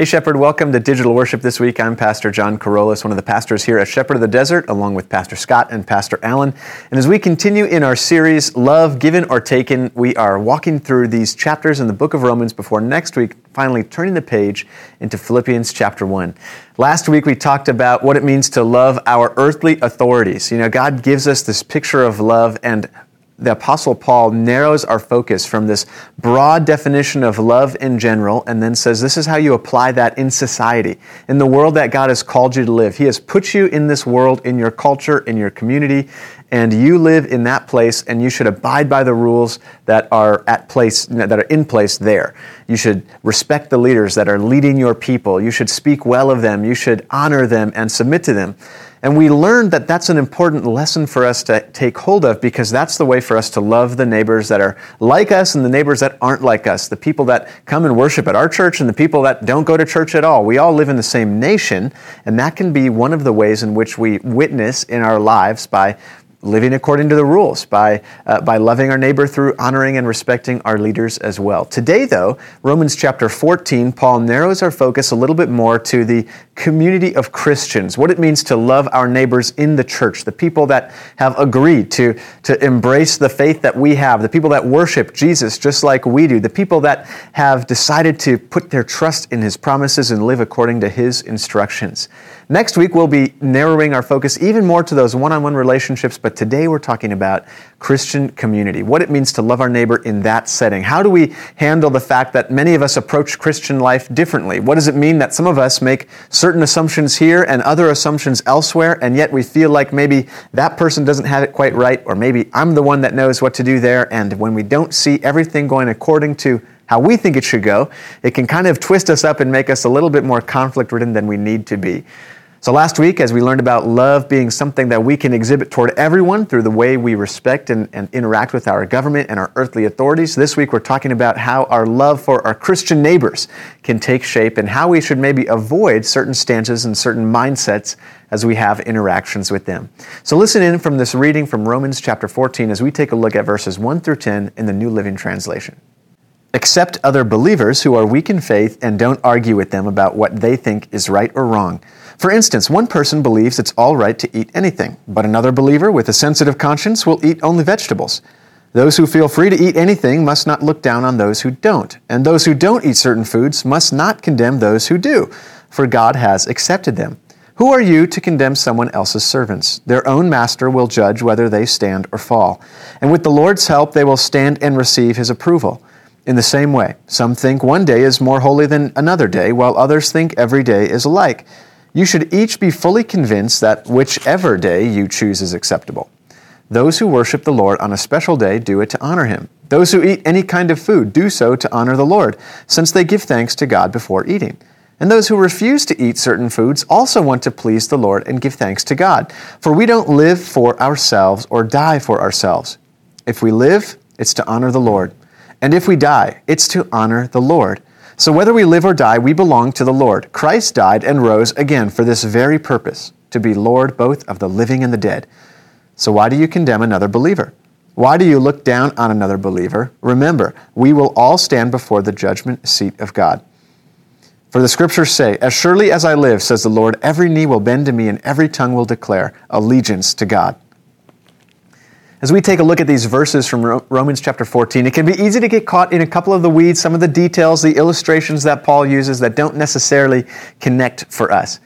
Hey, Shepherd, welcome to Digital Worship this week. I'm Pastor John Carolus, one of the pastors here at Shepherd of the Desert, along with Pastor Scott and Pastor Allen. And as we continue in our series, Love Given or Taken, we are walking through these chapters in the book of Romans before next week finally turning the page into Philippians chapter 1. Last week we talked about what it means to love our earthly authorities. You know, God gives us this picture of love and the Apostle Paul narrows our focus from this broad definition of love in general and then says this is how you apply that in society, in the world that God has called you to live. He has put you in this world, in your culture, in your community, and you live in that place and you should abide by the rules that are at place that are in place there. You should respect the leaders that are leading your people. You should speak well of them. You should honor them and submit to them. And we learned that that's an important lesson for us to take hold of because that's the way for us to love the neighbors that are like us and the neighbors that aren't like us, the people that come and worship at our church and the people that don't go to church at all. We all live in the same nation, and that can be one of the ways in which we witness in our lives by living according to the rules, by, uh, by loving our neighbor through honoring and respecting our leaders as well. Today, though, Romans chapter 14, Paul narrows our focus a little bit more to the community of Christians, what it means to love our neighbors in the church, the people that have agreed to, to embrace the faith that we have, the people that worship Jesus just like we do, the people that have decided to put their trust in his promises and live according to his instructions. Next week, we'll be narrowing our focus even more to those one on one relationships, but today we're talking about Christian community, what it means to love our neighbor in that setting. How do we handle the fact that many of us approach Christian life differently? What does it mean that some of us make certain assumptions here and other assumptions elsewhere, and yet we feel like maybe that person doesn't have it quite right, or maybe I'm the one that knows what to do there, and when we don't see everything going according to how we think it should go, it can kind of twist us up and make us a little bit more conflict ridden than we need to be. So, last week, as we learned about love being something that we can exhibit toward everyone through the way we respect and, and, interact with our government and our earthly authorities, this week we're talking about how our love for our Christian neighbors can take shape and how we should maybe avoid certain stances and certain mindsets as we have interactions with them. So, listen in from this reading from Romans chapter 14 as we take a look at verses 1 through 10 in the New Living Translation. Accept other believers who are weak in faith and don't argue with them about what they think is right or wrong. For instance, one person believes it's all right to eat anything, but another believer with a sensitive conscience will eat only vegetables. Those who feel free to eat anything must not look down on those who don't, and those who don't eat certain foods must not condemn those who do, for God has accepted them. Who are you to condemn someone else's servants? Their own master will judge whether they stand or fall. And with the Lord's help, they will stand and receive his approval. In the same way, some think one day is more holy than another day, while others think every day is alike. You should each be fully convinced that whichever day you choose is acceptable. Those who worship the Lord on a special day do it to honor him. Those who eat any kind of food do so to honor the Lord, since they give thanks to God before eating. And those who refuse to eat certain foods also want to please the Lord and give thanks to God. For we don't live for ourselves or die for ourselves. If we live, it's to honor the Lord. And if we die, it's to honor the Lord. So whether we live or die, we belong to the Lord. Christ died and rose again for this very purpose, to be Lord both of the living and the dead. So why do you condemn another believer? Why do you look down on another believer? Remember, we will all stand before the judgment seat of God. For the scriptures say, As surely as I live, says the Lord, every knee will bend to me and every tongue will declare allegiance to God. As we take a look at these verses from Romans chapter 14, it can be easy to get caught in a couple of the weeds, some of the details, the illustrations that Paul uses that don't necessarily connect for us.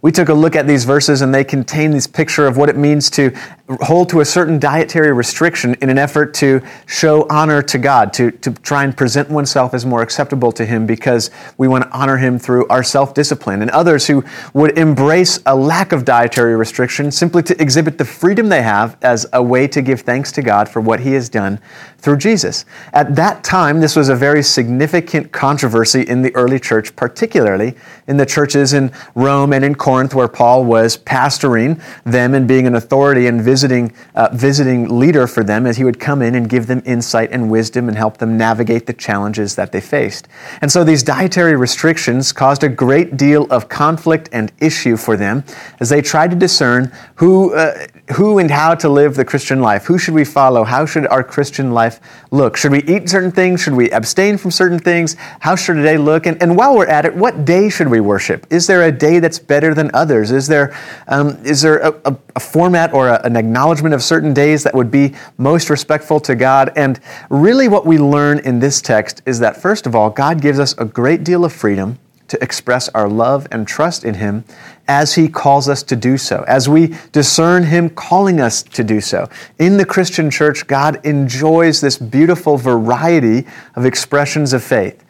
We took a look at these verses and they contain this picture of what it means to hold to a certain dietary restriction in an effort to show honor to God, to, to try and present oneself as more acceptable to Him because we want to honor Him through our self discipline. And others who would embrace a lack of dietary restriction simply to exhibit the freedom they have as a way to give thanks to God for what He has done through Jesus. At that time, this was a very significant controversy in the early church, particularly in the churches in Rome and in Corinth, where Paul was pastoring them and being an authority and visiting visiting, uh, visiting leader for them as he would come in and give them insight and wisdom and help them navigate the challenges that they faced. And so these dietary restrictions caused a great deal of conflict and issue for them as they tried to discern who, uh, who and how to live the Christian life. Who should we follow? How should our Christian life look? Should we eat certain things? Should we abstain from certain things? How should a day look? And, and while we're at it, what day should we worship? Is there a day that's better than others? Is there, um, is there a, a, a format or a, an acknowledgement of certain days that would be most respectful to God? And really, what we learn in this text is that, first of all, God gives us a great deal of freedom to express our love and trust in Him as He calls us to do so, as we discern Him calling us to do so. In the Christian church, God enjoys this beautiful variety of expressions of faith.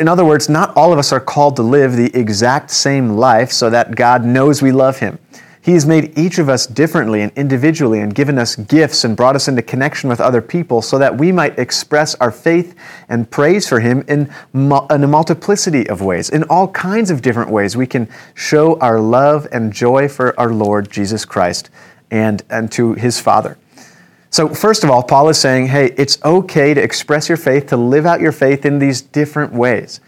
In other words, not all of us are called to live the exact same life so that God knows we love Him. He has made each of us differently and individually and given us gifts and brought us into connection with other people so that we might express our faith and praise for Him in, in a multiplicity of ways. In all kinds of different ways, we can show our love and joy for our Lord Jesus Christ and, and to His Father. So, first of all, Paul is saying, hey, it's okay to express your faith, to live out your faith in these different ways.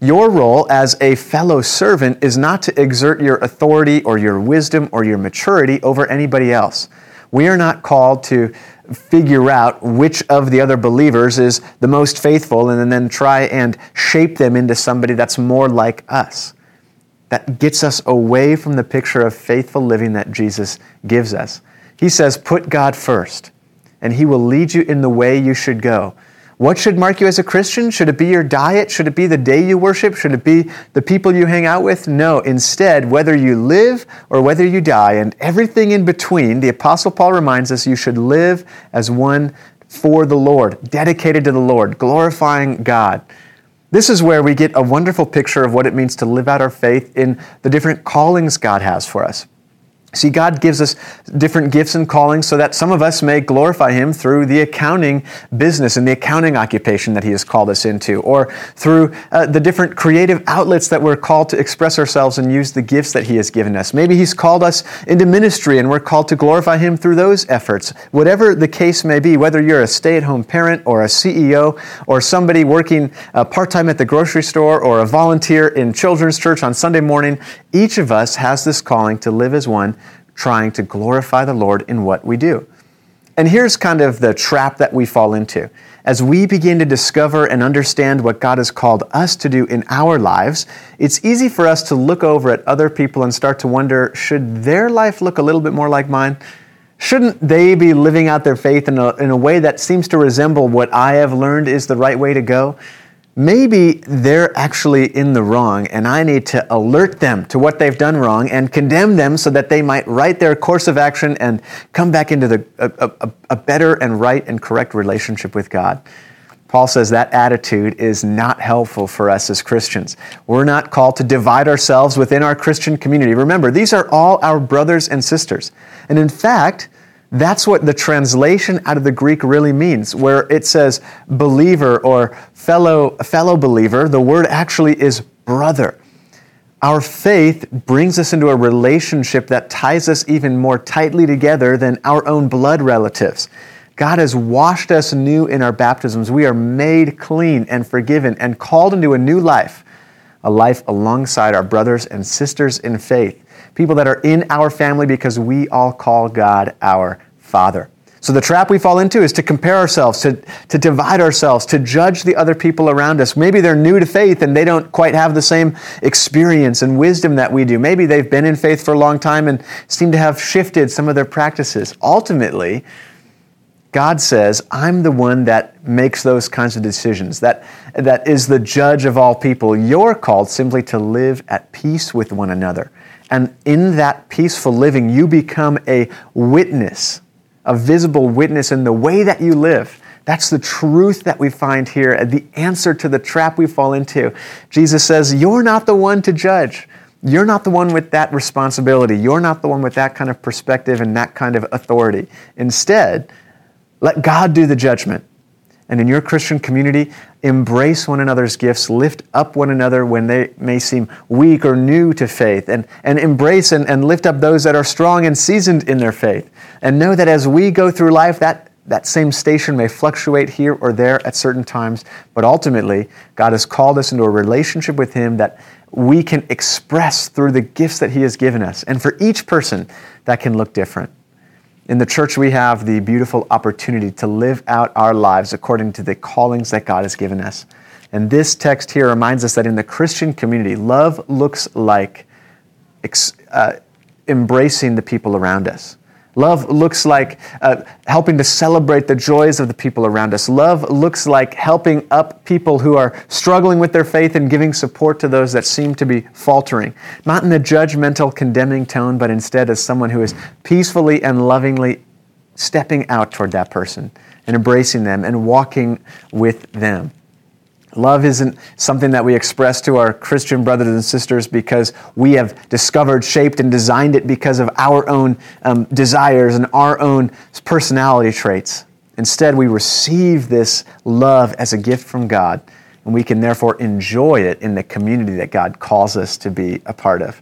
Your role as a fellow servant is not to exert your authority or your wisdom or your maturity over anybody else. We are not called to figure out which of the other believers is the most faithful and then try and shape them into somebody that's more like us. That gets us away from the picture of faithful living that Jesus gives us. He says, Put God first, and He will lead you in the way you should go. What should mark you as a Christian? Should it be your diet? Should it be the day you worship? Should it be the people you hang out with? No. Instead, whether you live or whether you die, and everything in between, the Apostle Paul reminds us you should live as one for the Lord, dedicated to the Lord, glorifying God. This is where we get a wonderful picture of what it means to live out our faith in the different callings God has for us. See, God gives us different gifts and callings so that some of us may glorify Him through the accounting business and the accounting occupation that He has called us into, or through uh, the different creative outlets that we're called to express ourselves and use the gifts that He has given us. Maybe He's called us into ministry and we're called to glorify Him through those efforts. Whatever the case may be, whether you're a stay at home parent or a CEO or somebody working uh, part time at the grocery store or a volunteer in children's church on Sunday morning, each of us has this calling to live as one trying to glorify the Lord in what we do. And here's kind of the trap that we fall into. As we begin to discover and understand what God has called us to do in our lives, it's easy for us to look over at other people and start to wonder should their life look a little bit more like mine? Shouldn't they be living out their faith in a, in a way that seems to resemble what I have learned is the right way to go? Maybe they're actually in the wrong and I need to alert them to what they've done wrong and condemn them so that they might right their course of action and come back into the, a, a, a better and right and correct relationship with God. Paul says that attitude is not helpful for us as Christians. We're not called to divide ourselves within our Christian community. Remember, these are all our brothers and sisters. And in fact, that's what the translation out of the Greek really means, where it says believer or fellow, fellow believer. The word actually is brother. Our faith brings us into a relationship that ties us even more tightly together than our own blood relatives. God has washed us new in our baptisms. We are made clean and forgiven and called into a new life, a life alongside our brothers and sisters in faith people that are in our family because we all call God our Father. So the trap we fall into is to compare ourselves, to, to divide ourselves, to judge the other people around us. Maybe they're new to faith and they don't quite have the same experience and wisdom that we do. Maybe they've been in faith for a long time and seem to have shifted some of their practices. Ultimately, God says, I'm the one that makes those kinds of decisions, that, that is the judge of all people. You're called simply to live at peace with one another. And in that peaceful living, you become a witness, a visible witness in the way that you live. That's the truth that we find here, uh, the answer to the trap we fall into. Jesus says, You're not the one to judge. You're not the one with that responsibility. You're not the one with that kind of perspective and that kind of authority. Instead, let God do the judgment. And in your Christian community, embrace one another's gifts, lift up one another when they may seem weak or new to faith, and, and embrace and, and lift up those that are strong and seasoned in their faith. And know that as we go through life, that, that same station may fluctuate here or there at certain times, but ultimately, God has called us into a relationship with Him that we can express through the gifts that He has given us. And for each person, that can look different. In the church, we have the beautiful opportunity to live out our lives according to the callings that God has given us. And this text here reminds us that in the Christian community, love looks like uh, embracing the people around us. Love looks like uh, helping to celebrate the joys of the people around us. Love looks like helping up people who are struggling with their faith and giving support to those that seem to be faltering. Not in a judgmental, condemning tone, but instead as someone who is peacefully and lovingly stepping out toward that person and embracing them and walking with them. Love isn't something that we express to our Christian brothers and sisters because we have discovered, shaped, and designed it because of our own um, desires and our own personality traits. Instead, we receive this love as a gift from God, and we can therefore enjoy it in the community that God calls us to be a part of.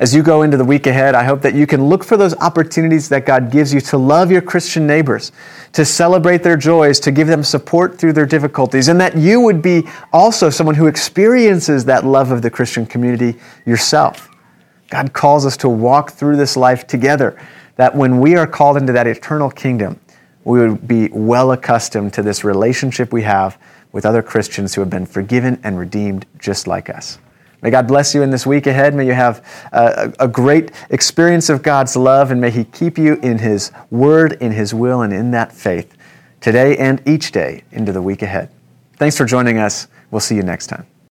As you go into the week ahead, I hope that you can look for those opportunities that God gives you to love your Christian neighbors, to celebrate their joys, to give them support through their difficulties, and that you would be also someone who experiences that love of the Christian community yourself. God calls us to walk through this life together, that when we are called into that eternal kingdom, we would be well accustomed to this relationship we have with other Christians who have been forgiven and redeemed just like us. May God bless you in this week ahead. May you have a, a, great experience of God's love, and may He keep you in His word, in His will, and in that faith today and each day into the week ahead. Thanks for joining us. We'll see you next time.